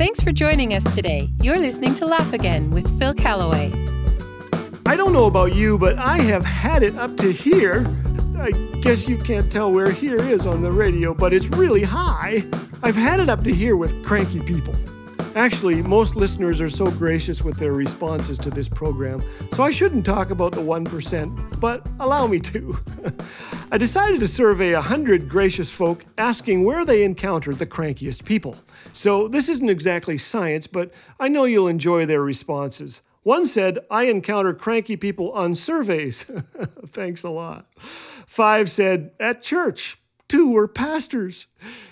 Thanks for joining us today. You're listening to Laugh Again with Phil Callaway. I don't know about you, but I have had it up to here. I guess you can't tell where here is on the radio, but it's really high. I've had it up to here with cranky people. Actually, most listeners are so gracious with their responses to this program, so I shouldn't talk about the 1%, but allow me to. I decided to survey 100 gracious folk asking where they encountered the crankiest people. So this isn't exactly science, but I know you'll enjoy their responses. One said, I encounter cranky people on surveys. Thanks a lot. Five said, at church. Two were pastors.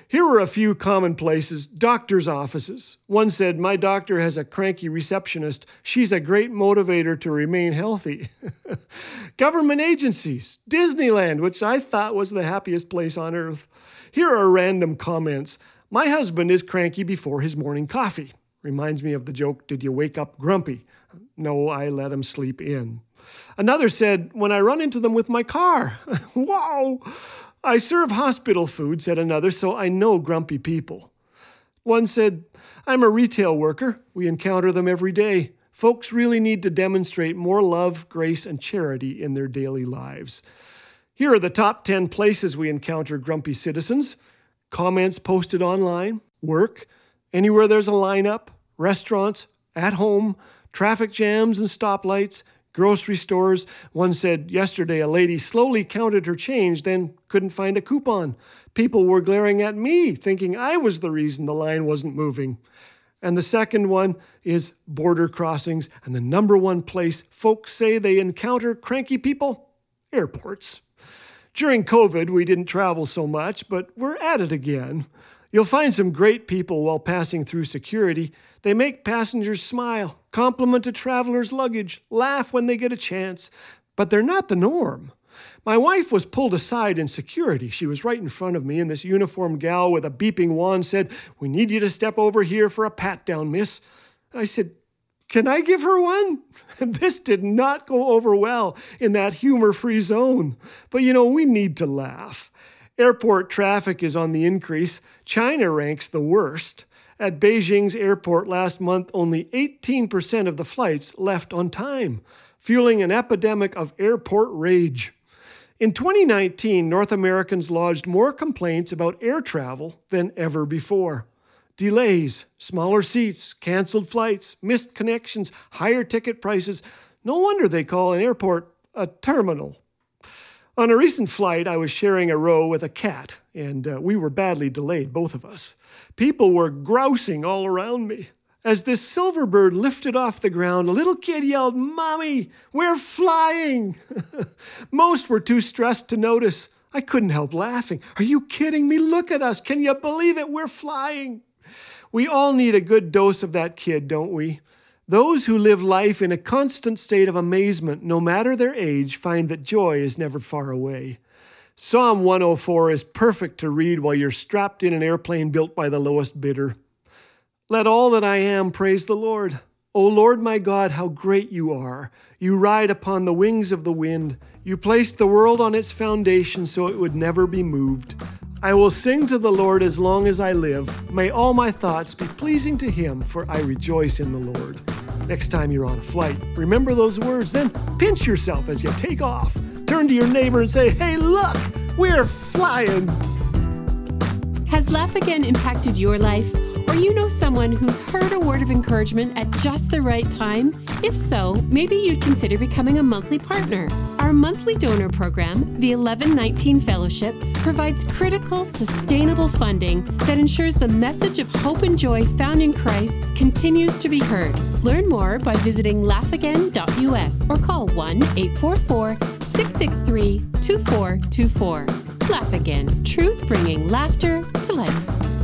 Here were a few common places doctor's offices. One said, My doctor has a cranky receptionist. She's a great motivator to remain healthy. Government agencies, Disneyland, which I thought was the happiest place on earth. Here are random comments. My husband is cranky before his morning coffee. Reminds me of the joke, Did you wake up grumpy? No, I let him sleep in. Another said, When I run into them with my car. wow! I serve hospital food, said another, so I know grumpy people. One said, I'm a retail worker. We encounter them every day. Folks really need to demonstrate more love, grace, and charity in their daily lives. Here are the top 10 places we encounter grumpy citizens comments posted online, work, anywhere there's a lineup, restaurants, at home, traffic jams and stoplights, grocery stores. One said yesterday a lady slowly counted her change, then couldn't find a coupon. People were glaring at me, thinking I was the reason the line wasn't moving. And the second one is border crossings. And the number one place folks say they encounter cranky people airports. During COVID, we didn't travel so much, but we're at it again. You'll find some great people while passing through security. They make passengers smile, compliment a traveler's luggage, laugh when they get a chance, but they're not the norm. My wife was pulled aside in security. She was right in front of me, and this uniformed gal with a beeping wand said, We need you to step over here for a pat down, miss. I said, Can I give her one? this did not go over well in that humor free zone. But you know, we need to laugh. Airport traffic is on the increase. China ranks the worst. At Beijing's airport last month, only 18% of the flights left on time, fueling an epidemic of airport rage. In 2019, North Americans lodged more complaints about air travel than ever before. Delays, smaller seats, canceled flights, missed connections, higher ticket prices. No wonder they call an airport a terminal. On a recent flight, I was sharing a row with a cat, and uh, we were badly delayed, both of us. People were grousing all around me. As this silver bird lifted off the ground, a little kid yelled, Mommy, we're flying! Most were too stressed to notice. I couldn't help laughing. Are you kidding me? Look at us. Can you believe it? We're flying. We all need a good dose of that kid, don't we? Those who live life in a constant state of amazement, no matter their age, find that joy is never far away. Psalm 104 is perfect to read while you're strapped in an airplane built by the lowest bidder. Let all that I am praise the Lord. O Lord my God, how great you are! You ride upon the wings of the wind. You placed the world on its foundation so it would never be moved. I will sing to the Lord as long as I live. May all my thoughts be pleasing to him, for I rejoice in the Lord. Next time you're on a flight, remember those words, then pinch yourself as you take off. Turn to your neighbor and say, Hey, look, we're flying. Has Laugh Again impacted your life? Or you know someone who's heard a word of encouragement at just the right time? If so, maybe you'd consider becoming a monthly partner. Our monthly donor program, the 1119 Fellowship, provides critical, sustainable funding that ensures the message of hope and joy found in Christ continues to be heard. Learn more by visiting laughagain.us or call 1 844 663 2424. Laugh Again, truth bringing laughter to life.